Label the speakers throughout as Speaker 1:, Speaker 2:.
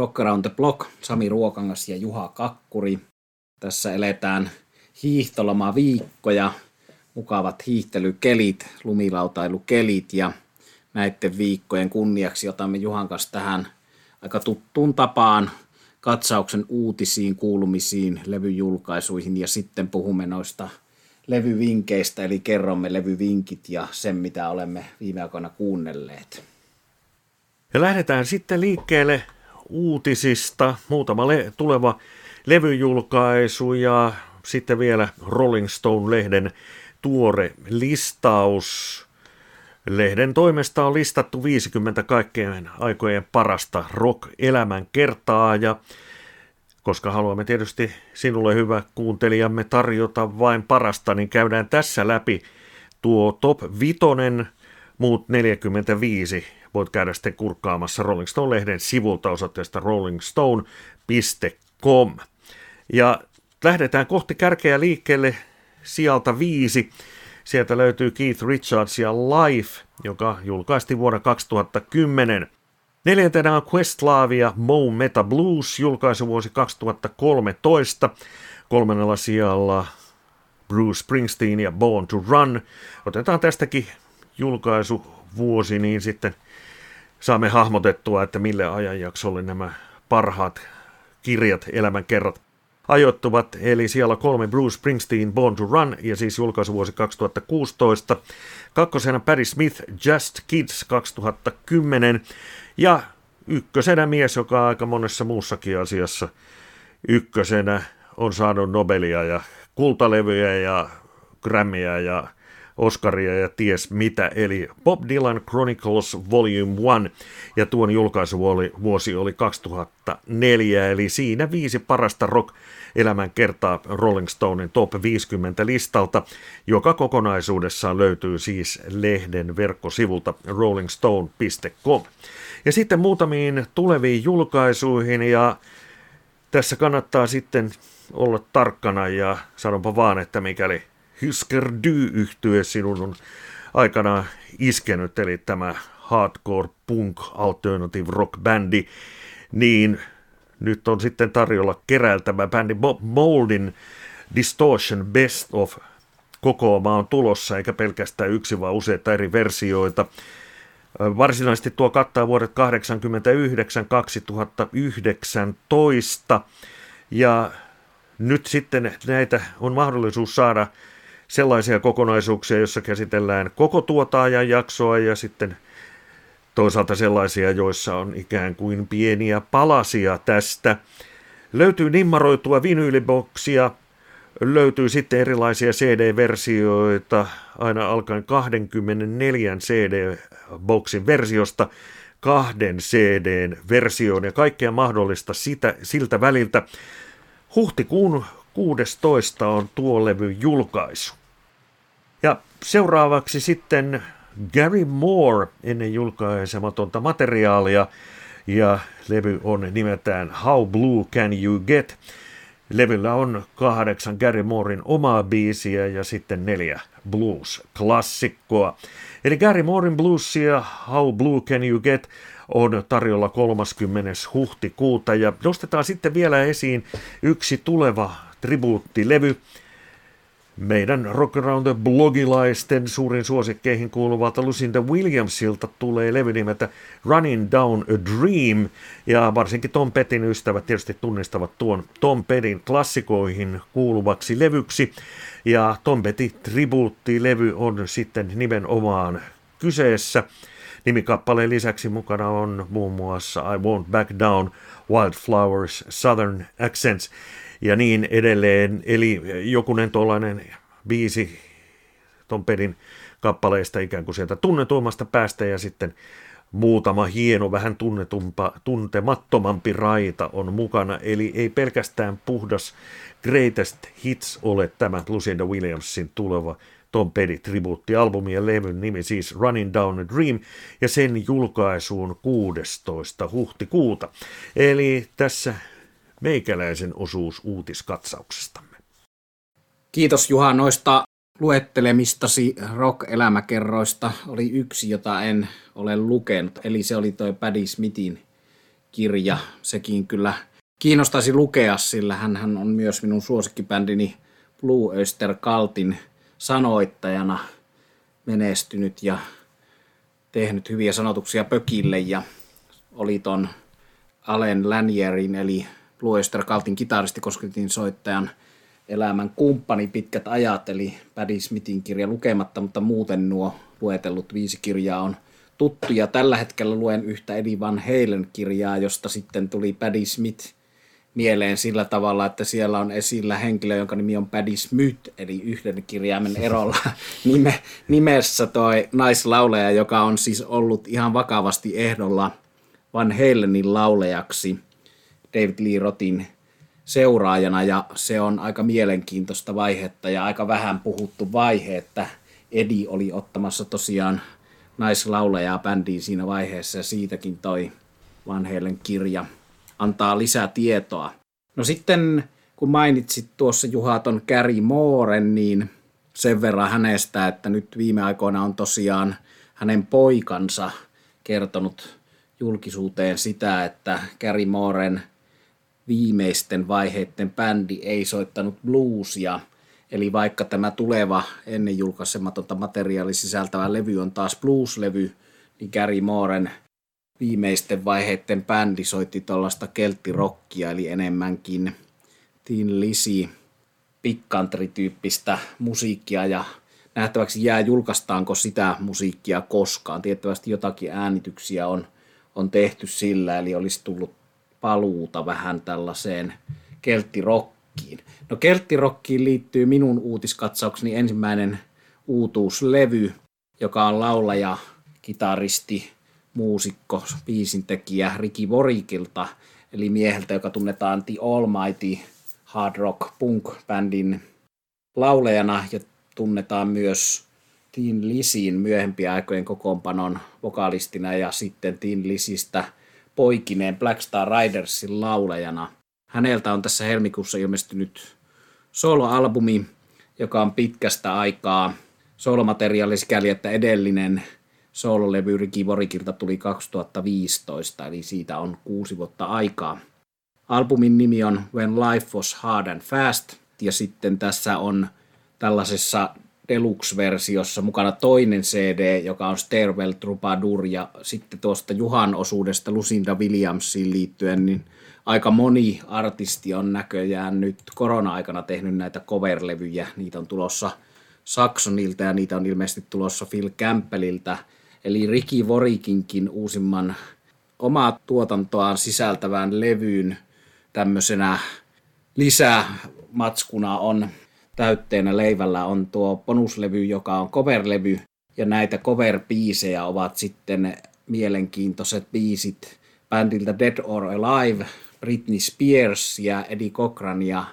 Speaker 1: Rock Around the Block, Sami Ruokangas ja Juha Kakkuri. Tässä eletään hiihtoloma viikkoja, mukavat hiihtelykelit, lumilautailukelit ja näiden viikkojen kunniaksi otamme Juhan kanssa tähän aika tuttuun tapaan katsauksen uutisiin, kuulumisiin, levyjulkaisuihin ja sitten puhumme noista levyvinkkeistä, eli kerromme levyvinkit ja sen, mitä olemme viime aikoina kuunnelleet.
Speaker 2: Ja lähdetään sitten liikkeelle uutisista. Muutama le- tuleva levyjulkaisu ja sitten vielä Rolling Stone-lehden tuore listaus. Lehden toimesta on listattu 50 kaikkien aikojen parasta rock-elämän kertaa ja koska haluamme tietysti sinulle hyvä kuuntelijamme tarjota vain parasta, niin käydään tässä läpi tuo top vitonen, muut 45 voit käydä sitten kurkkaamassa Rolling Stone-lehden sivulta osoitteesta rollingstone.com. Ja lähdetään kohti kärkeä liikkeelle sieltä viisi. Sieltä löytyy Keith Richards ja Life, joka julkaistiin vuonna 2010. Neljäntenä on Questlove ja Mo Meta Blues, julkaisu vuosi 2013. Kolmannella sijalla Bruce Springsteen ja Born to Run. Otetaan tästäkin julkaisu vuosi, niin sitten saamme hahmotettua, että mille ajanjaksolle nämä parhaat kirjat, elämänkerrat ajoittuvat, eli siellä kolme Bruce Springsteen Born to Run, ja siis julkaisuvuosi 2016. Kakkosena Patti Smith Just Kids 2010, ja ykkösenä mies, joka aika monessa muussakin asiassa ykkösenä on saanut Nobelia ja kultalevyjä ja Grammyä ja Oscaria ja ties mitä, eli Bob Dylan Chronicles Volume 1, ja tuon julkaisuvuosi oli 2004, eli siinä viisi parasta rock elämän kertaa Rolling Stonein Top 50 listalta, joka kokonaisuudessaan löytyy siis lehden verkkosivulta rollingstone.com. Ja sitten muutamiin tuleviin julkaisuihin ja tässä kannattaa sitten olla tarkkana ja sanonpa vaan, että mikäli Hysker dy yhtye sinun on aikanaan iskenyt, eli tämä hardcore punk alternative rock bändi, niin nyt on sitten tarjolla keräiltävä bändi Bob Moldin Distortion Best of kokoama on tulossa, eikä pelkästään yksi, vaan useita eri versioita. Varsinaisesti tuo kattaa vuodet 89-2019 ja nyt sitten näitä on mahdollisuus saada sellaisia kokonaisuuksia, joissa käsitellään koko tuota ajan jaksoa ja sitten toisaalta sellaisia, joissa on ikään kuin pieniä palasia tästä. Löytyy nimmaroitua vinyyliboksia, löytyy sitten erilaisia CD-versioita, aina alkaen 24 CD-boksin versiosta kahden CDn versioon ja kaikkea mahdollista sitä, siltä väliltä. Huhtikuun 16 on tuo levy julkaisu. Ja seuraavaksi sitten Gary Moore ennen julkaisematonta materiaalia ja levy on nimeltään How Blue Can You Get? Levyllä on kahdeksan Gary Moorein omaa biisiä ja sitten neljä blues-klassikkoa. Eli Gary Moorein bluesia How Blue Can You Get on tarjolla 30. huhtikuuta ja nostetaan sitten vielä esiin yksi tuleva tribuuttilevy, meidän Rock Around the blogilaisten suurin suosikkeihin kuuluvalta Lucinda Williamsilta tulee levy nimeltä Running Down a Dream, ja varsinkin Tom Pettin ystävät tietysti tunnistavat tuon Tom Pettin klassikoihin kuuluvaksi levyksi, ja Tom Petty tribuuttilevy on sitten nimenomaan kyseessä. Nimikappaleen lisäksi mukana on muun muassa I Won't Back Down, Wildflowers, Southern Accents, ja niin edelleen. Eli jokunen tuollainen biisi ton pelin kappaleista ikään kuin sieltä tunnetuimmasta päästä ja sitten muutama hieno, vähän tunnetumpa, tuntemattomampi raita on mukana. Eli ei pelkästään puhdas Greatest Hits ole tämä Lucinda Williamsin tuleva Tom Petty tribuuttialbumi ja levyn nimi siis Running Down a Dream ja sen julkaisuun 16. huhtikuuta. Eli tässä meikäläisen osuus uutiskatsauksestamme.
Speaker 1: Kiitos Juha noista luettelemistasi rock-elämäkerroista. Oli yksi, jota en ole lukenut, eli se oli toi Paddy Smithin kirja. Sekin kyllä kiinnostaisi lukea, sillä hän on myös minun suosikkibändini Blue Oyster Kaltin sanoittajana menestynyt ja tehnyt hyviä sanotuksia pökille ja oli ton Alen Lanyerin eli Blue Oyster Kaltin kitaristi kosketin soittajan elämän kumppani pitkät ajat, eli Paddy Smithin kirja lukematta, mutta muuten nuo luetellut viisi kirjaa on tuttu. Ja tällä hetkellä luen yhtä Eddie Van Halen kirjaa, josta sitten tuli Paddy Smith mieleen sillä tavalla, että siellä on esillä henkilö, jonka nimi on Paddy Smith, eli yhden kirjaimen erolla nime, nimessä toi naislauleja, joka on siis ollut ihan vakavasti ehdolla Van Halenin laulejaksi David Lee Rothin seuraajana ja se on aika mielenkiintoista vaihetta ja aika vähän puhuttu vaihe, että Edi oli ottamassa tosiaan naislaulajaa bändiin siinä vaiheessa ja siitäkin toi vanheille kirja antaa lisää tietoa. No sitten kun mainitsit tuossa Juhaton Käri Mooren, niin sen verran hänestä, että nyt viime aikoina on tosiaan hänen poikansa kertonut julkisuuteen sitä, että Käri Mooren viimeisten vaiheiden bändi ei soittanut bluesia. Eli vaikka tämä tuleva ennen julkaisematonta materiaali sisältävä levy on taas blues-levy, niin Gary Mooren viimeisten vaiheiden bändi soitti tuollaista kelttirokkia, eli enemmänkin Tin Lisi big country-tyyppistä musiikkia ja nähtäväksi jää julkaistaanko sitä musiikkia koskaan. Tiettävästi jotakin äänityksiä on, on tehty sillä, eli olisi tullut paluuta vähän tällaiseen kelttirokkiin. No kelttirokkiin liittyy minun uutiskatsaukseni ensimmäinen uutuuslevy, joka on laulaja, kitaristi, muusikko, biisintekijä Ricky Vorikilta, eli mieheltä, joka tunnetaan The Almighty hard rock punk bändin laulajana ja tunnetaan myös Teen Lisin myöhempien aikojen kokoonpanon vokalistina ja sitten Teen Lisistä – poikineen Black Star Ridersin laulajana. Häneltä on tässä helmikuussa ilmestynyt soloalbumi, joka on pitkästä aikaa solomateriaali sikäli, että edellinen soololevy Ricky Vorikilta tuli 2015, eli siitä on kuusi vuotta aikaa. Albumin nimi on When Life Was Hard and Fast, ja sitten tässä on tällaisessa Deluxe-versiossa mukana toinen CD, joka on Stairwell Troubadour, ja sitten tuosta Juhan osuudesta Lucinda Williamsiin liittyen, niin aika moni artisti on näköjään nyt korona-aikana tehnyt näitä coverlevyjä. Niitä on tulossa Saxonilta ja niitä on ilmeisesti tulossa Phil Campbelliltä. Eli Ricky Vorikinkin uusimman omaa tuotantoaan sisältävään levyyn tämmöisenä lisämatskuna on täytteenä leivällä on tuo bonuslevy, joka on coverlevy, ja näitä cover-biisejä ovat sitten mielenkiintoiset biisit bändiltä Dead or Alive, Britney Spears ja Eddie Cochran ja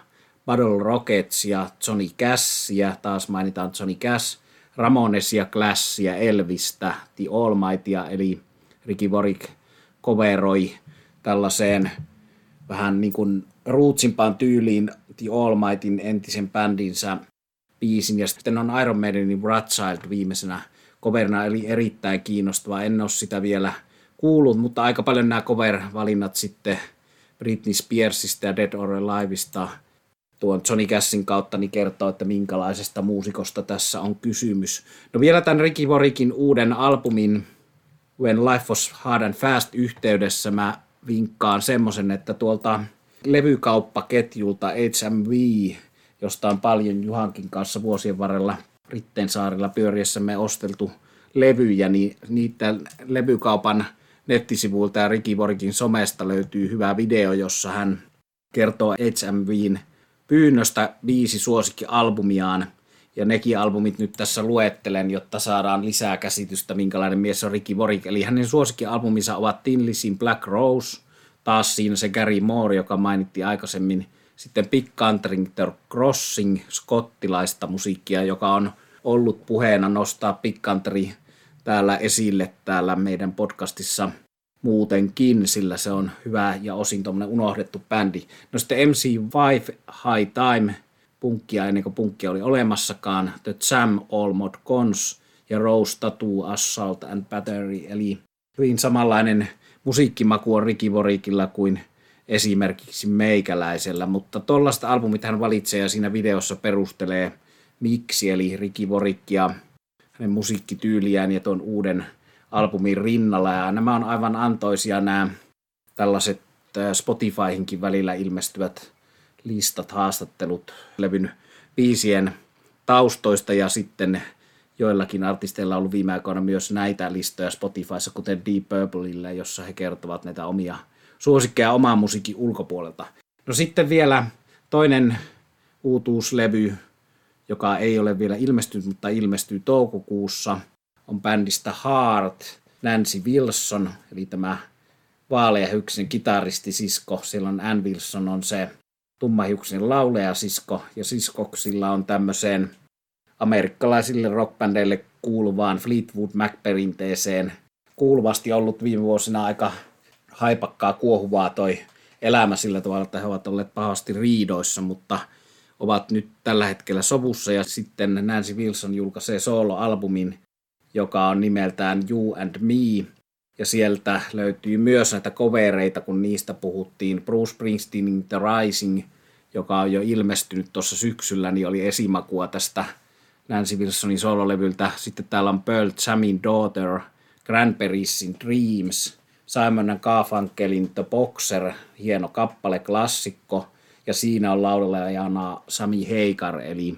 Speaker 1: Battle Rockets ja Johnny Cash ja taas mainitaan Johnny Cash, Ramones ja Elvistä, The Almighty, eli Ricky Warwick coveroi tällaiseen vähän niin kuin ruutsimpaan tyyliin The Almightyn entisen bändinsä biisin. Ja sitten on Iron Maidenin Child viimeisenä coverina, eli erittäin kiinnostava. En ole sitä vielä kuullut, mutta aika paljon nämä cover-valinnat sitten Britney Spearsista ja Dead or Aliveista tuon Johnny Cassin kautta niin kertoo, että minkälaisesta muusikosta tässä on kysymys. No vielä tämän Ricky Vorikin uuden albumin When Life Was Hard and Fast yhteydessä mä vinkkaan semmoisen, että tuolta levykauppaketjulta HMV, josta on paljon Juhankin kanssa vuosien varrella Rittensaarilla pyöriessämme osteltu levyjä, niin niitä levykaupan nettisivuilta ja Ricky Vorikin somesta löytyy hyvä video, jossa hän kertoo HMVin pyynnöstä viisi suosikkialbumiaan. Ja nekin albumit nyt tässä luettelen, jotta saadaan lisää käsitystä, minkälainen mies on Ricky Vorik. Eli hänen suosikkialbuminsa ovat Tin Lizin Black Rose, taas siinä se Gary Moore, joka mainittiin aikaisemmin. Sitten Big Country Crossing, skottilaista musiikkia, joka on ollut puheena nostaa Big Country täällä esille täällä meidän podcastissa muutenkin, sillä se on hyvä ja osin tuommoinen unohdettu bändi. No sitten MC Vive High Time, punkkia ennen kuin punkkia oli olemassakaan, The Jam All Mod Cons ja Rose Tattoo Assault and Battery, eli hyvin samanlainen musiikkimaku on Ricky Vorikilla kuin esimerkiksi meikäläisellä, mutta tuollaista albumit hän valitsee ja siinä videossa perustelee miksi, eli Ricky ja hänen musiikkityyliään ja tuon uuden albumin rinnalla. Ja nämä on aivan antoisia nämä tällaiset Spotifyhinkin välillä ilmestyvät listat, haastattelut levyn biisien taustoista ja sitten joillakin artisteilla on ollut viime aikoina myös näitä listoja Spotifyssa, kuten Deep Purpleille, jossa he kertovat näitä omia suosikkeja oman musiikin ulkopuolelta. No sitten vielä toinen uutuuslevy, joka ei ole vielä ilmestynyt, mutta ilmestyy toukokuussa, on bändistä Heart, Nancy Wilson, eli tämä vaaleahyksinen kitaristisisko. Silloin Ann Wilson on se tummahiuksinen laulajasisko, ja siskoksilla on tämmöiseen amerikkalaisille rockbändeille kuuluvaan Fleetwood Mac-perinteeseen kuuluvasti ollut viime vuosina aika haipakkaa kuohuvaa toi elämä sillä tavalla, että he ovat olleet pahasti riidoissa, mutta ovat nyt tällä hetkellä sovussa. Ja sitten Nancy Wilson julkaisee solo-albumin, joka on nimeltään You and Me, ja sieltä löytyy myös näitä kovereita, kun niistä puhuttiin. Bruce Springsteenin The Rising, joka on jo ilmestynyt tuossa syksyllä, niin oli esimakua tästä Nancy Wilsonin sololevyltä. Sitten täällä on Pearl Jamin Daughter, Grandparissin Dreams, Simon Garfunkelin The Boxer, hieno kappale, klassikko. Ja siinä on laulajana Sami Heikar, eli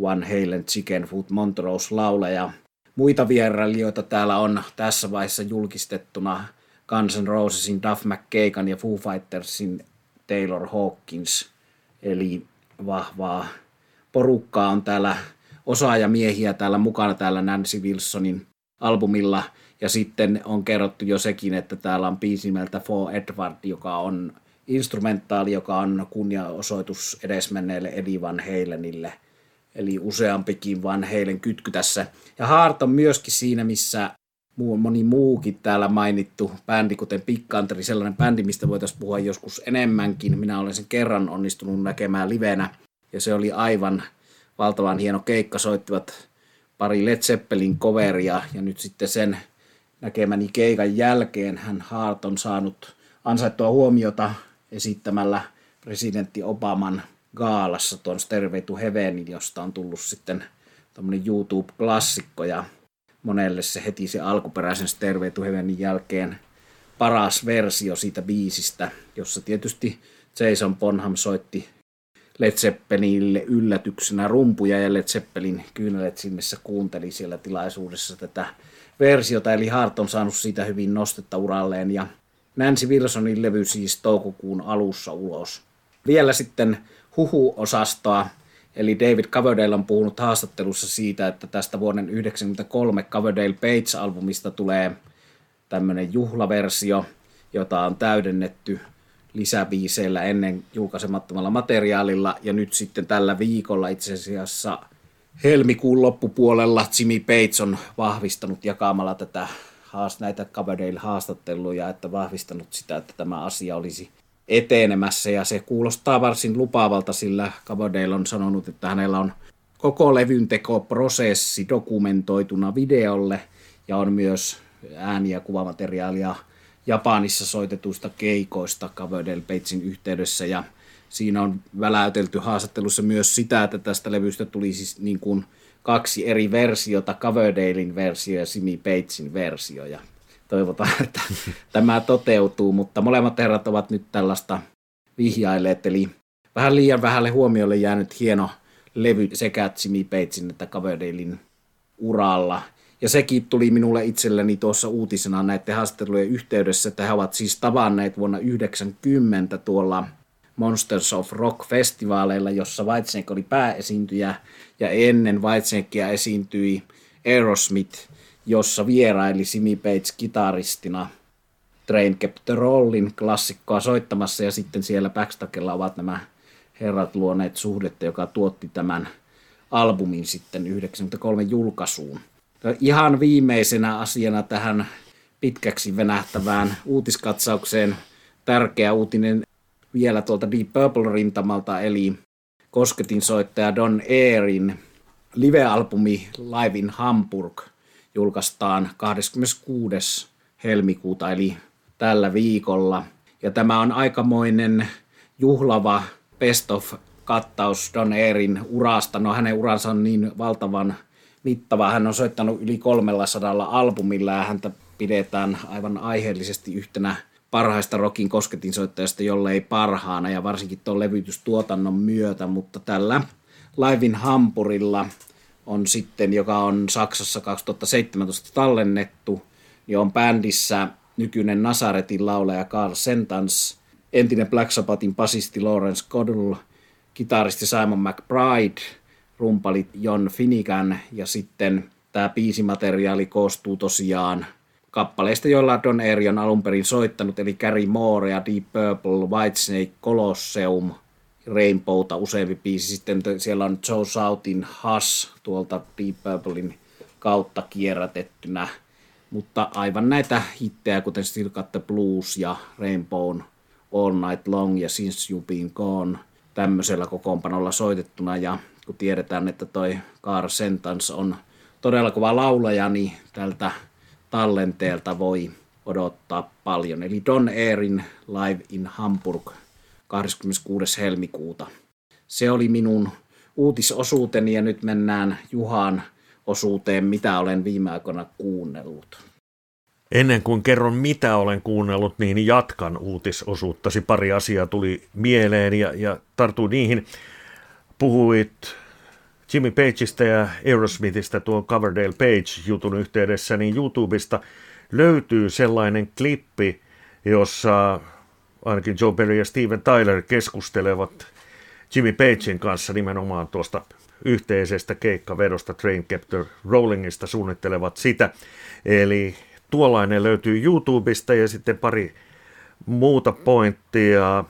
Speaker 1: One Halen Chicken Food Montrose laulaja. Muita vierailijoita täällä on tässä vaiheessa julkistettuna Guns N' Rosesin Duff McKagan ja Foo Fightersin Taylor Hawkins. Eli vahvaa porukkaa on täällä osaajamiehiä täällä mukana täällä Nancy Wilsonin albumilla. Ja sitten on kerrottu jo sekin, että täällä on biisi nimeltä For Edward, joka on instrumentaali, joka on kunniaosoitus edesmenneelle Eddie Van Halenille. Eli useampikin Van Halen kytky tässä. Ja Hart on myöskin siinä, missä moni muukin täällä mainittu bändi, kuten Big Country, sellainen bändi, mistä voitaisiin puhua joskus enemmänkin. Minä olen sen kerran onnistunut näkemään livenä, ja se oli aivan valtavan hieno keikka, soittivat pari Led Zeppelin coveria ja nyt sitten sen näkemäni keikan jälkeen hän Hart on saanut ansaittua huomiota esittämällä presidentti Obaman gaalassa tuon Stairway to Heavenin, josta on tullut sitten tämmöinen YouTube-klassikko ja monelle se heti se alkuperäisen Stairway to Heavenin jälkeen paras versio siitä biisistä, jossa tietysti Jason Bonham soitti Led Zeppelinille yllätyksenä rumpuja ja Led Zeppelin kyynelet sinne kuunteli siellä tilaisuudessa tätä versiota, eli Hart on saanut siitä hyvin nostetta uralleen ja Nancy Wilsonin levy siis toukokuun alussa ulos. Vielä sitten huhu-osastoa, eli David Coverdale on puhunut haastattelussa siitä, että tästä vuoden 1993 Coverdale Page-albumista tulee tämmöinen juhlaversio, jota on täydennetty lisäbiiseillä ennen julkaisemattomalla materiaalilla. Ja nyt sitten tällä viikolla itse asiassa helmikuun loppupuolella Jimmy Page on vahvistanut jakamalla tätä näitä Coverdale haastatteluja, että vahvistanut sitä, että tämä asia olisi etenemässä ja se kuulostaa varsin lupaavalta, sillä Coverdale on sanonut, että hänellä on koko levyn tekoprosessi dokumentoituna videolle ja on myös ääni- ja kuvamateriaalia Japanissa soitetuista keikoista Coverdale Pagein yhteydessä. Ja siinä on väläytelty haastattelussa myös sitä, että tästä levystä tuli siis niin kuin kaksi eri versiota, Coverdalein versio ja Simi Pagein versio. Ja toivotaan, että tämä toteutuu, mutta molemmat herrat ovat nyt tällaista vihjailleet, eli vähän liian vähälle huomiolle jäänyt hieno levy sekä Jimmy Pagein että Coverdalein uralla – ja sekin tuli minulle itselleni tuossa uutisena näiden haastattelujen yhteydessä, että he ovat siis tavanneet vuonna 90 tuolla Monsters of Rock-festivaaleilla, jossa Whitesnake oli pääesiintyjä, ja ennen Whitesnakea esiintyi Aerosmith, jossa vieraili Simi Page kitaristina Train Kept the Rollin klassikkoa soittamassa, ja sitten siellä backstakella ovat nämä herrat luoneet suhdetta, joka tuotti tämän albumin sitten 93 julkaisuun. Ihan viimeisenä asiana tähän pitkäksi venähtävään uutiskatsaukseen tärkeä uutinen vielä tuolta Deep Purple-rintamalta, eli kosketin soittaja Don Airin live-albumi Live in Hamburg julkaistaan 26. helmikuuta, eli tällä viikolla. Ja tämä on aikamoinen juhlava best of kattaus Don Airin urasta. No hänen uransa on niin valtavan mittava. Hän on soittanut yli 300 albumilla ja häntä pidetään aivan aiheellisesti yhtenä parhaista rockin kosketinsoittajasta, jolle ei parhaana ja varsinkin tuon levytystuotannon myötä, mutta tällä Livein Hampurilla on sitten, joka on Saksassa 2017 tallennettu, niin on bändissä nykyinen Nazaretin laulaja Carl Sentans, entinen Black Sabbathin basisti Lawrence Godel, kitaristi Simon McBride, rumpalit John Finnegan ja sitten tämä biisimateriaali koostuu tosiaan kappaleista, joilla Don Airy on alun perin soittanut, eli Carrie Moore ja Deep Purple, Whitesnake, Colosseum, Rainbowta useampi biisi. Sitten siellä on Joe Southin Hush tuolta Deep Purplein kautta kierrätettynä. Mutta aivan näitä hittejä, kuten Still Got the Blues ja Rainbow All Night Long ja Since You've Been Gone tämmöisellä kokoonpanolla soitettuna. Ja kun tiedetään, että toi Carl Sentans on todella kova laulaja, niin tältä tallenteelta voi odottaa paljon. Eli Don Airin Live in Hamburg 26. helmikuuta. Se oli minun uutisosuuteni ja nyt mennään Juhan osuuteen, mitä olen viime aikoina kuunnellut.
Speaker 2: Ennen kuin kerron, mitä olen kuunnellut, niin jatkan uutisosuuttasi. Pari asiaa tuli mieleen ja, ja tartuin niihin. Puhuit Jimmy Pageista ja Aerosmithistä tuon Coverdale Page-jutun yhteydessä, niin YouTubesta löytyy sellainen klippi, jossa ainakin Joe Perry ja Steven Tyler keskustelevat Jimmy Pagein kanssa nimenomaan tuosta yhteisestä keikkavedosta Train Captor Rollingista suunnittelevat sitä. Eli tuollainen löytyy YouTubesta ja sitten pari muuta pointtia.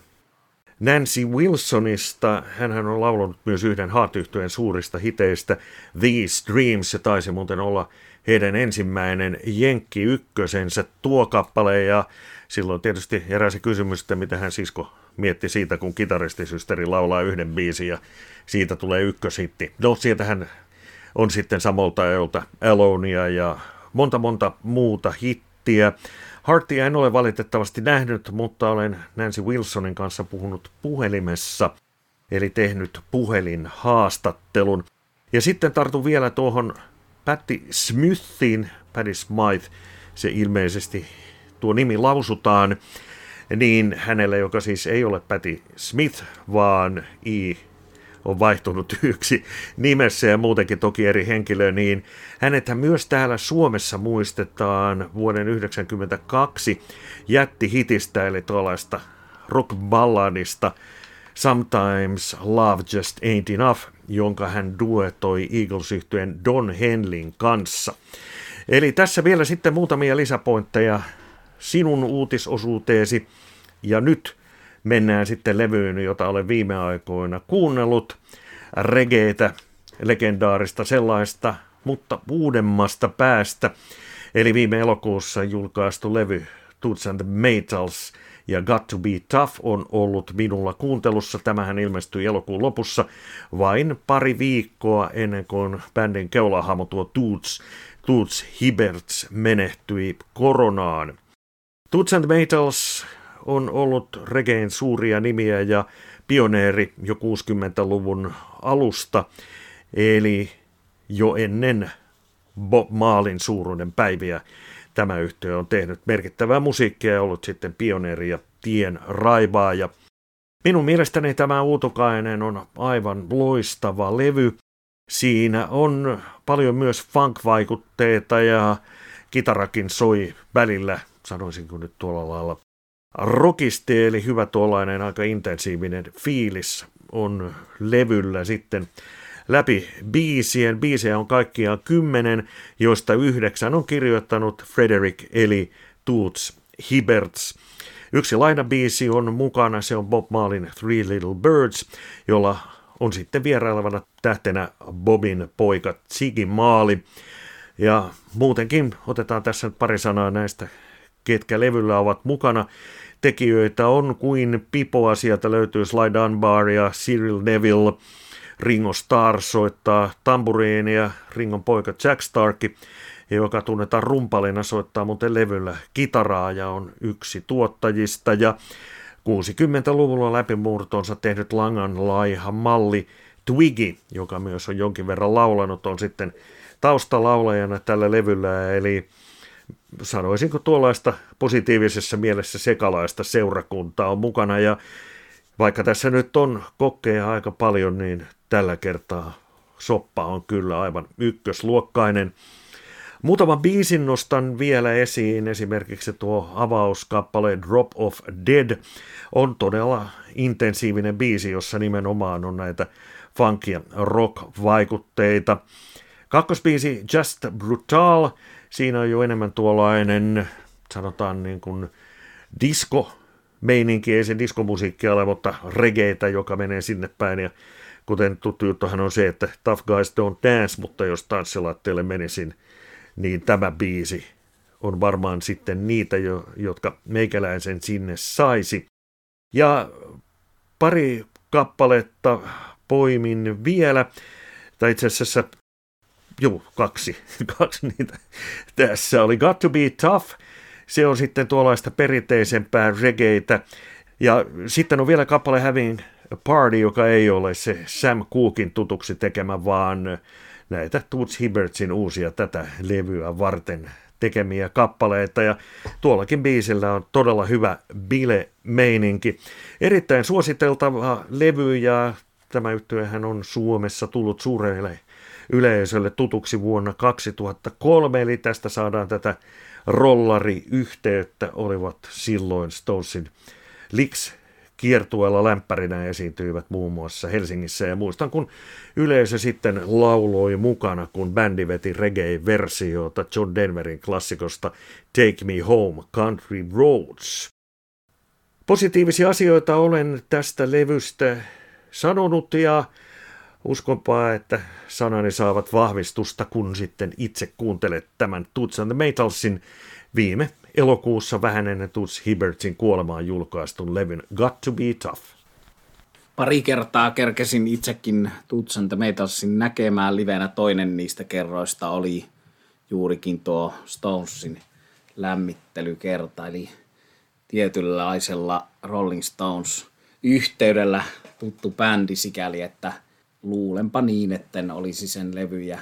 Speaker 2: Nancy Wilsonista, hän on laulanut myös yhden heart suurista hiteistä, These Dreams, se taisi muuten olla heidän ensimmäinen Jenkki ykkösensä tuo kappale, ja silloin tietysti heräsi kysymys, että mitä hän sisko mietti siitä, kun kitaristisysteri laulaa yhden biisin ja siitä tulee ykköshitti. No, hän on sitten samolta ajalta Alonia ja monta monta muuta hittiä. Hartia en ole valitettavasti nähnyt, mutta olen Nancy Wilsonin kanssa puhunut puhelimessa, eli tehnyt puhelinhaastattelun. Ja sitten tartun vielä tuohon Patti Smithin, Patti Smythe, se ilmeisesti tuo nimi lausutaan, niin hänelle, joka siis ei ole Patti Smith, vaan I on vaihtunut yksi nimessä ja muutenkin toki eri henkilö, niin hänethän myös täällä Suomessa muistetaan vuoden 1992 jättihitistä, eli tuollaista rockballadista Sometimes Love Just Ain't Enough, jonka hän duetoi eagles yhtyeen Don Henlin kanssa. Eli tässä vielä sitten muutamia lisäpointteja sinun uutisosuuteesi. Ja nyt mennään sitten levyyn, jota olen viime aikoina kuunnellut. Regeetä, legendaarista sellaista, mutta uudemmasta päästä. Eli viime elokuussa julkaistu levy Toots and the Maytals ja Got to be Tough on ollut minulla kuuntelussa. Tämähän ilmestyi elokuun lopussa vain pari viikkoa ennen kuin bändin keulahamo tuo Toots, Toots Hiberts menehtyi koronaan. Toots and Maytals on ollut regeen suuria nimiä ja pioneeri jo 60-luvun alusta, eli jo ennen Bob Maalin suuruuden päiviä. Tämä yhtiö on tehnyt merkittävää musiikkia ja ollut sitten pioneeri ja tien raivaaja. Minun mielestäni tämä Uutukainen on aivan loistava levy. Siinä on paljon myös funk-vaikutteita ja kitarakin soi välillä, sanoisinko nyt tuolla lailla rokisti, eli hyvä tuollainen aika intensiivinen fiilis on levyllä sitten läpi biisien. Biisejä on kaikkiaan kymmenen, joista yhdeksän on kirjoittanut Frederick eli Toots Hiberts. Yksi lainabiisi on mukana, se on Bob Marlin Three Little Birds, jolla on sitten vierailevana tähtenä Bobin poika Ziggy Maali. Ja muutenkin otetaan tässä pari sanaa näistä, ketkä levyllä ovat mukana tekijöitä on kuin pipoa. Sieltä löytyy Sly Dunbar ja Cyril Neville. Ringo Starr soittaa tamburiinia, Ringon poika Jack Stark. joka tunnetaan rumpalina, soittaa muuten levyllä kitaraa ja on yksi tuottajista. Ja 60-luvulla läpimurtonsa tehnyt langan laiha malli Twiggy, joka myös on jonkin verran laulanut, on sitten taustalaulajana tällä levyllä, eli sanoisinko tuollaista positiivisessa mielessä sekalaista seurakuntaa on mukana, ja vaikka tässä nyt on kokkeja aika paljon, niin tällä kertaa soppa on kyllä aivan ykkösluokkainen. Muutaman biisin nostan vielä esiin, esimerkiksi tuo avauskappale Drop of Dead on todella intensiivinen biisi, jossa nimenomaan on näitä funk- ja rock-vaikutteita. Kakkosbiisi Just Brutal, siinä on jo enemmän tuollainen, sanotaan niin kuin disco meininki, ei se diskomusiikkia ole, mutta regeitä, joka menee sinne päin. Ja kuten tuttu juttuhan on se, että Tough Guys Don't Dance, mutta jos tanssilatteelle menisin, niin tämä biisi on varmaan sitten niitä, jo, jotka meikäläisen sinne saisi. Ja pari kappaletta poimin vielä, tai itse asiassa, juu, kaksi, kaksi niitä. Tässä oli Got to be Tough, se on sitten tuollaista perinteisempää regeitä. Ja sitten on vielä kappale Having a Party, joka ei ole se Sam Cookin tutuksi tekemä, vaan näitä Toots Hibbertsin uusia tätä levyä varten tekemiä kappaleita ja tuollakin biisillä on todella hyvä bile-meininki. Erittäin suositeltava levy ja tämä yhtyehän on Suomessa tullut suurelle yleisölle tutuksi vuonna 2003, eli tästä saadaan tätä rollariyhteyttä, olivat silloin Stonesin Lix kiertueella lämpärinä esiintyivät muun muassa Helsingissä ja muistan kun yleisö sitten lauloi mukana, kun bändi veti reggae-versiota John Denverin klassikosta Take Me Home Country Roads. Positiivisia asioita olen tästä levystä sanonut ja uskonpa, että sanani saavat vahvistusta, kun sitten itse kuuntelet tämän Toots and the Metalsin viime elokuussa vähän ennen Toots Hibbertsin kuolemaan julkaistun levyn Got to be Tough.
Speaker 1: Pari kertaa kerkesin itsekin Toots and the Metalsin näkemään livenä. Toinen niistä kerroista oli juurikin tuo Stonesin lämmittelykerta, eli tietynlaisella Rolling Stones yhteydellä tuttu bändi sikäli, että luulenpa niin, että olisi sen levyjä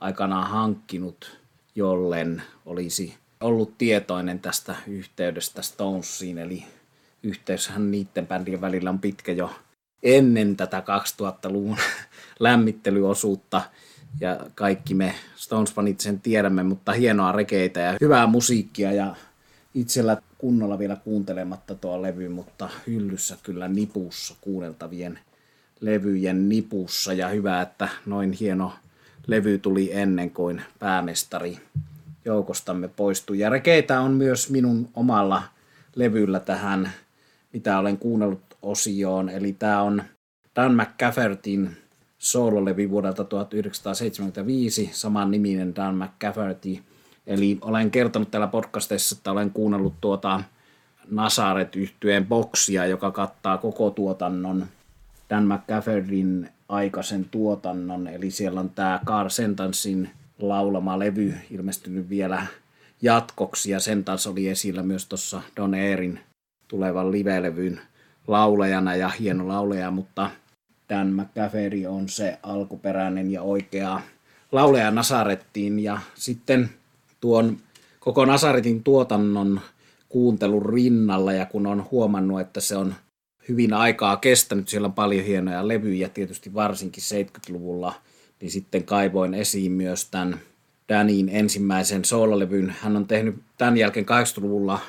Speaker 1: aikanaan hankkinut, jollen olisi ollut tietoinen tästä yhteydestä Stonesiin, eli yhteyshän niiden bändien välillä on pitkä jo ennen tätä 2000-luvun lämmittelyosuutta, ja kaikki me Stones-fanit sen tiedämme, mutta hienoa rekeitä ja hyvää musiikkia, ja itsellä kunnolla vielä kuuntelematta tuo levy, mutta hyllyssä kyllä nipussa kuunneltavien levyjen nipussa, ja hyvä, että noin hieno levy tuli ennen kuin päämestari joukostamme poistui. Ja rekeitä on myös minun omalla levyllä tähän, mitä olen kuunnellut osioon. Eli tämä on Dan McCaffertin soololevy vuodelta 1975, saman niminen Dan McCafferty. Eli olen kertonut täällä podcastissa, että olen kuunnellut tuota nasaret yhtyeen boksia, joka kattaa koko tuotannon Dan McCaffertin aikaisen tuotannon. Eli siellä on tämä Carl Sentansin laulama levy ilmestynyt vielä jatkoksi ja sen taas oli esillä myös tuossa Don Airin tulevan live-levyn laulajana ja hieno lauleja, mutta Dan McCaffrey on se alkuperäinen ja oikea lauleja Nasarettiin ja sitten tuon koko Nasaretin tuotannon kuuntelun rinnalla ja kun on huomannut, että se on hyvin aikaa kestänyt, siellä on paljon hienoja levyjä, tietysti varsinkin 70-luvulla – niin sitten kaivoin esiin myös tämän Danin ensimmäisen soololevyn. Hän on tehnyt tämän jälkeen 80-luvulla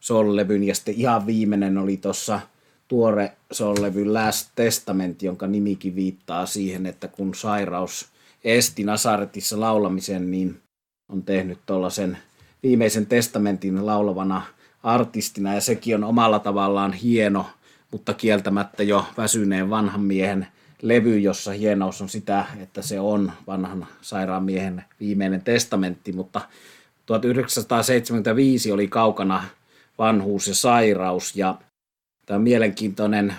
Speaker 1: soololevyn ja sitten ihan viimeinen oli tuossa tuore soololevy Last Testament, jonka nimikin viittaa siihen, että kun sairaus esti Nasaretissa laulamisen, niin on tehnyt tuollaisen viimeisen testamentin laulavana artistina. Ja sekin on omalla tavallaan hieno, mutta kieltämättä jo väsyneen vanhan miehen levy, jossa hienous on sitä, että se on vanhan sairaanmiehen viimeinen testamentti, mutta 1975 oli kaukana vanhuus ja sairaus ja tämä on mielenkiintoinen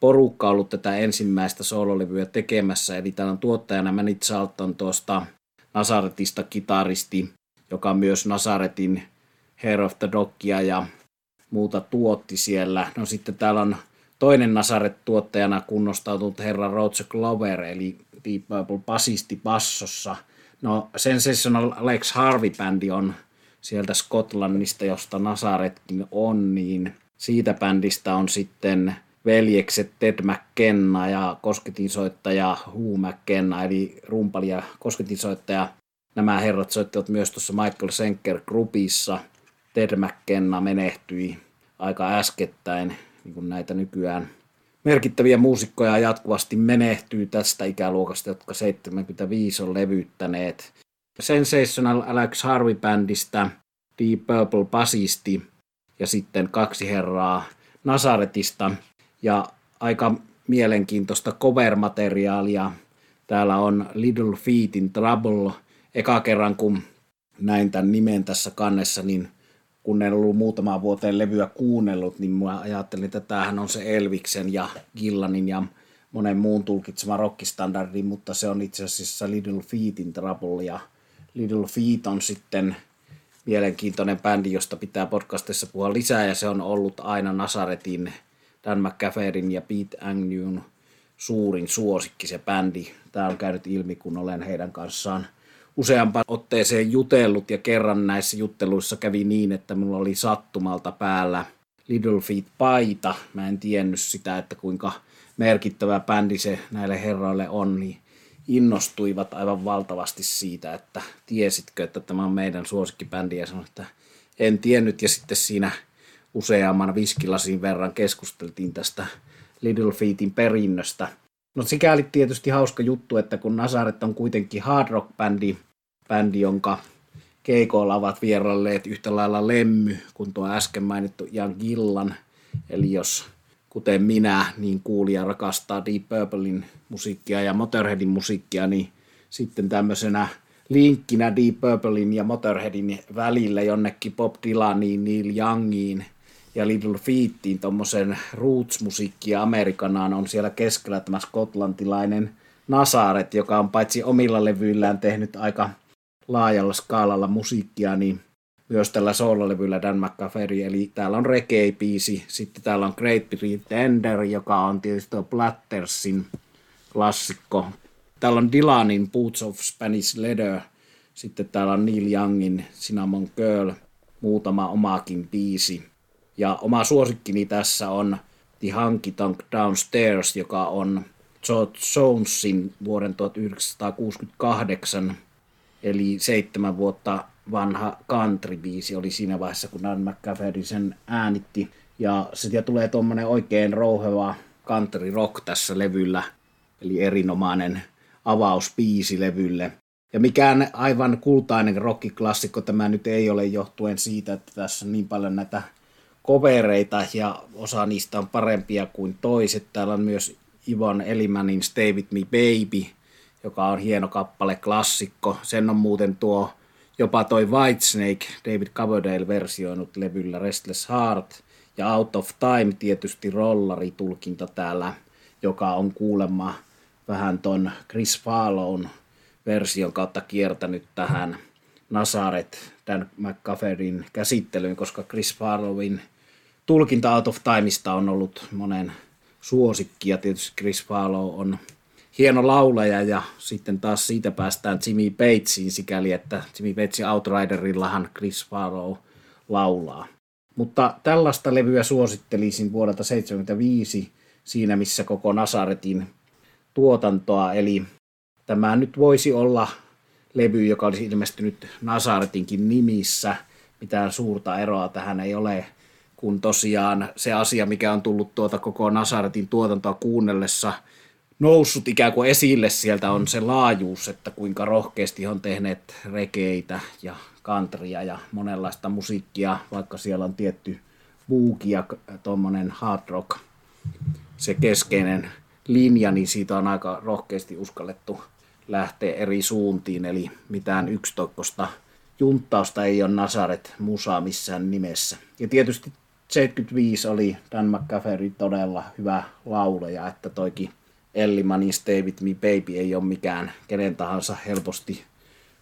Speaker 1: porukka ollut tätä ensimmäistä soololevyä tekemässä, eli täällä on tuottajana Manny Charlton tuosta Nazaretista kitaristi joka myös Nasaretin Hair of the Dogia ja muuta tuotti siellä. No sitten täällä on toinen Nasaret-tuottajana kunnostautunut herra Roger Glover, eli Deep Purple basisti bassossa. No Sensational Alex Harvey-bändi on sieltä Skotlannista, josta Nasaretkin on, niin siitä bändistä on sitten veljekset Ted McKenna ja kosketinsoittaja Hugh McKenna, eli rumpali ja kosketinsoittaja. Nämä herrat soittivat myös tuossa Michael Senker Groupissa. Ted McKenna menehtyi aika äskettäin, niin kuin näitä nykyään merkittäviä muusikkoja jatkuvasti menehtyy tästä ikäluokasta, jotka 75 on levyttäneet. Sensational Alex Harvey-bändistä Deep Purple basisti ja sitten kaksi herraa Nasaretista ja aika mielenkiintoista cover-materiaalia. Täällä on Little Feet in Trouble. Eka kerran kun näin tämän nimen tässä kannessa, niin kun en ollut muutama vuoteen levyä kuunnellut, niin mä ajattelin, että tämähän on se Elviksen ja Gillanin ja monen muun tulkitsema rockistandardi, mutta se on itse asiassa Little Feet in Trouble ja Little Feet on sitten mielenkiintoinen bändi, josta pitää podcastissa puhua lisää ja se on ollut aina Nasaretin, Dan McCafferin ja Pete Agnewn suurin suosikki se bändi. Tämä on käynyt ilmi, kun olen heidän kanssaan useampaan otteeseen jutellut ja kerran näissä jutteluissa kävi niin, että mulla oli sattumalta päällä Little Feet paita. Mä en tiennyt sitä, että kuinka merkittävä bändi se näille herroille on, niin innostuivat aivan valtavasti siitä, että tiesitkö, että tämä on meidän suosikkibändi ja sanoin, että en tiennyt ja sitten siinä useamman viskilasin verran keskusteltiin tästä Little Feetin perinnöstä. No sikäli tietysti hauska juttu, että kun Nasaret on kuitenkin hard rock bändi, jonka keikoilla ovat vieralleet yhtä lailla lemmy kuin tuo äsken mainittu Jan Gillan. Eli jos kuten minä, niin kuulija rakastaa Deep Purplein musiikkia ja Motorheadin musiikkia, niin sitten tämmöisenä linkkinä Deep Purplein ja Motorheadin välillä jonnekin Bob Dylaniin, Neil Youngiin ja Little Feetiin tuommoisen roots-musiikkia Amerikanaan on siellä keskellä tämä skotlantilainen Nasaret, joka on paitsi omilla levyillään tehnyt aika laajalla skaalalla musiikkia, niin myös tällä soololevyllä Dan McCaffrey, eli täällä on reggae-biisi, sitten täällä on Great Pretender, joka on tietysti tuo Plattersin klassikko. Täällä on Dylanin Boots of Spanish Leather, sitten täällä on Neil Youngin Cinnamon Girl, muutama omaakin biisi. Ja oma suosikkini tässä on The Hunky Tonk Downstairs, joka on George Jonesin vuoden 1968, eli seitsemän vuotta vanha country-biisi oli siinä vaiheessa, kun Dan McCaffrey sen äänitti. Ja sitten tulee tuommoinen oikein rouheva country rock tässä levyllä, eli erinomainen avausbiisi levylle. Ja mikään aivan kultainen rockiklassikko tämä nyt ei ole johtuen siitä, että tässä on niin paljon näitä kovereita ja osa niistä on parempia kuin toiset. Täällä on myös Ivon Elimanin Stay With Me Baby, joka on hieno kappale klassikko. Sen on muuten tuo Jopa toi Whitesnake, David Coverdale versioinut levyllä Restless Heart ja Out of Time tietysti rollaritulkinta täällä, joka on kuulemma vähän ton Chris Farlown version kautta kiertänyt tähän Nasaret Dan McCafferin käsittelyyn, koska Chris Farlowin tulkinta Out of Timeista on ollut monen suosikki ja tietysti Chris Farlow on hieno laulaja ja sitten taas siitä päästään Jimmy Batesiin sikäli, että Jimmy Batesin Outriderillahan Chris Farlow laulaa. Mutta tällaista levyä suosittelisin vuodelta 1975 siinä, missä koko Nasaretin tuotantoa, eli tämä nyt voisi olla levy, joka olisi ilmestynyt Nasaretinkin nimissä. Mitään suurta eroa tähän ei ole, kun tosiaan se asia, mikä on tullut tuota koko Nasaretin tuotantoa kuunnellessa – noussut ikään kuin esille sieltä on se laajuus, että kuinka rohkeasti on tehneet rekeitä ja kantria ja monenlaista musiikkia, vaikka siellä on tietty buuki ja tuommoinen hard rock, se keskeinen linja, niin siitä on aika rohkeasti uskallettu lähteä eri suuntiin, eli mitään yksitokkosta junttausta ei ole Nasaret musaa missään nimessä. Ja tietysti 75 oli Dan McCaffrey todella hyvä lauleja, että toikin Elli Manin Stay With Me Baby ei ole mikään kenen tahansa helposti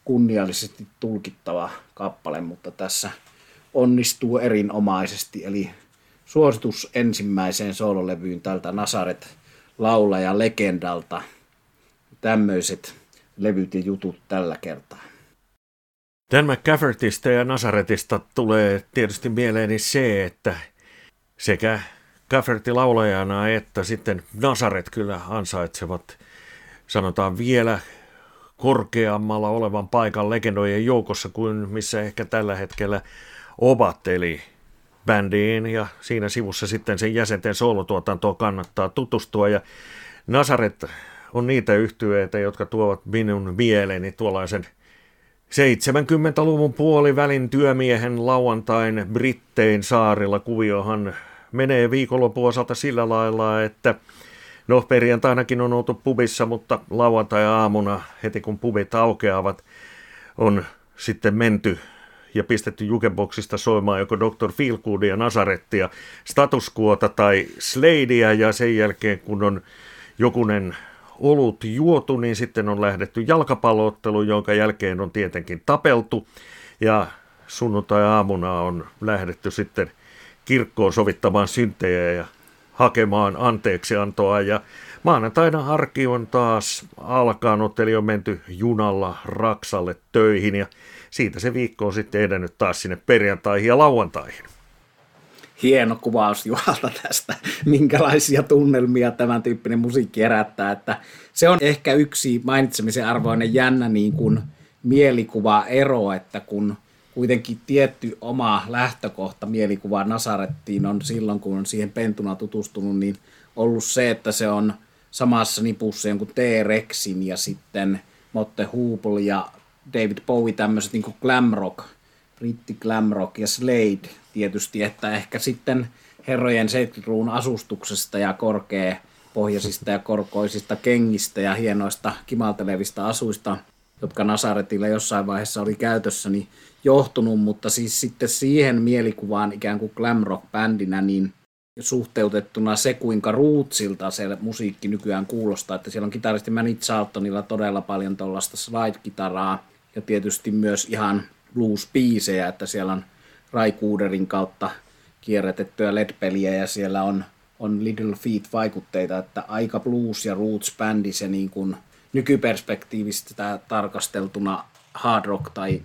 Speaker 1: kunniallisesti tulkittava kappale, mutta tässä onnistuu erinomaisesti. Eli suositus ensimmäiseen soololevyyn tältä Nasaret laulaja legendalta. Tämmöiset levyt ja jutut tällä kertaa.
Speaker 2: Dan McCaffertista ja Nasaretista tulee tietysti mieleeni se, että sekä Cafferty laulajana että sitten Nasaret kyllä ansaitsevat sanotaan vielä korkeammalla olevan paikan legendojen joukossa kuin missä ehkä tällä hetkellä ovat, eli bändiin ja siinä sivussa sitten sen jäsenten soolotuotantoon kannattaa tutustua ja Nasaret on niitä yhtyeitä, jotka tuovat minun mieleeni tuollaisen 70-luvun puolivälin työmiehen lauantain Brittein saarilla kuviohan menee viikonlopun osalta sillä lailla, että no perjantainakin on oltu pubissa, mutta lauantai-aamuna heti kun pubit aukeavat on sitten menty ja pistetty jukeboksista soimaan joko Dr. Feelgoodia, Nazarettia, Status Quota tai Sladea ja sen jälkeen kun on jokunen olut juotu, niin sitten on lähdetty jalkapallootteluun, jonka jälkeen on tietenkin tapeltu. Ja sunnuntai-aamuna on lähdetty sitten kirkkoon sovittamaan syntejä ja hakemaan anteeksiantoa. Ja maanantaina arki on taas alkanut, eli on menty junalla Raksalle töihin ja siitä se viikko on sitten edennyt taas sinne perjantaihin ja lauantaihin.
Speaker 1: Hieno kuvaus Juhalta tästä, minkälaisia tunnelmia tämän tyyppinen musiikki herättää. Että se on ehkä yksi mainitsemisen arvoinen jännä niin kuin mielikuva ero, että kun kuitenkin tietty oma lähtökohta mielikuva Nasarettiin on silloin, kun on siihen pentuna tutustunut, niin ollut se, että se on samassa nipussa jonkun T-Rexin ja sitten Motte Hoople ja David Bowie tämmöiset niin glam rock, britti glam rock ja Slade tietysti, että ehkä sitten herrojen 70-luvun asustuksesta ja korkea pohjaisista ja korkoisista kengistä ja hienoista kimaltelevista asuista, jotka Nasaretilla jossain vaiheessa oli käytössä, niin johtunut, mutta siis sitten siihen mielikuvaan ikään kuin glam rock-bändinä, niin suhteutettuna se, kuinka ruutsilta se musiikki nykyään kuulostaa, että siellä on kitaristi Manny Charltonilla todella paljon tuollaista slide-kitaraa, ja tietysti myös ihan blues-biisejä, että siellä on Ray Cooderin kautta kierrätettyä LED-peliä ja siellä on, on Little Feet-vaikutteita, että aika blues- ja roots-bändi se niin kuin nykyperspektiivistä tarkasteltuna hard rock tai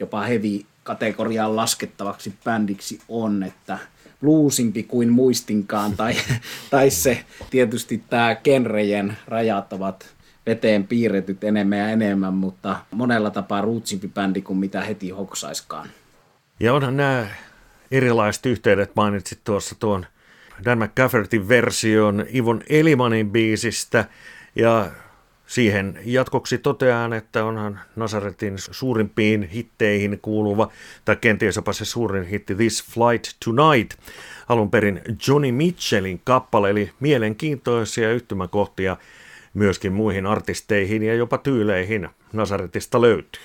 Speaker 1: jopa heavy kategoriaan laskettavaksi bändiksi on, että bluesimpi kuin muistinkaan, tai, tai se tietysti tämä genrejen rajat ovat veteen piirretyt enemmän ja enemmän, mutta monella tapaa ruutsimpi bändi kuin mitä heti hoksaiskaan.
Speaker 2: Ja onhan nämä erilaiset yhteydet, mainitsit tuossa tuon Dan McCaffertin version Ivon Elimanin biisistä, ja siihen jatkoksi totean, että onhan Nazaretin suurimpiin hitteihin kuuluva, tai kenties jopa se suurin hitti This Flight Tonight, alun perin Johnny Mitchellin kappale, eli mielenkiintoisia yhtymäkohtia myöskin muihin artisteihin ja jopa tyyleihin Nazaretista löytyy.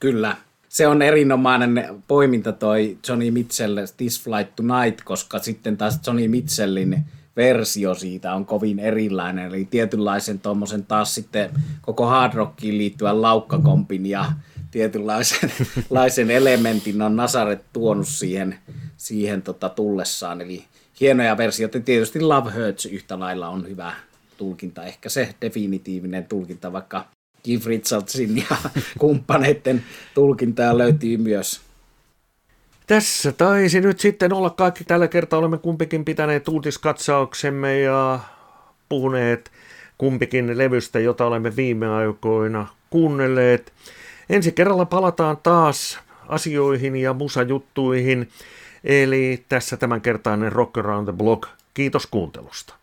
Speaker 1: Kyllä. Se on erinomainen poiminta toi Johnny Mitchell This Flight Tonight, koska sitten taas Johnny Mitchellin versio siitä on kovin erilainen. Eli tietynlaisen tuommoisen taas sitten koko hard rockiin liittyvän laukkakompin ja tietynlaisen laisen elementin on Nasaret tuonut siihen, siihen tota tullessaan. Eli hienoja versioita. Tietysti Love Hurts yhtä lailla on hyvä tulkinta, ehkä se definitiivinen tulkinta, vaikka Keith Richardsin ja kumppaneiden tulkintaa löytyy myös.
Speaker 2: Tässä taisi nyt sitten olla kaikki. Tällä kertaa olemme kumpikin pitäneet uutiskatsauksemme ja puhuneet kumpikin levystä, jota olemme viime aikoina kuunnelleet. Ensi kerralla palataan taas asioihin ja musajuttuihin. Eli tässä tämänkertainen Rock Around the Block. Kiitos kuuntelusta.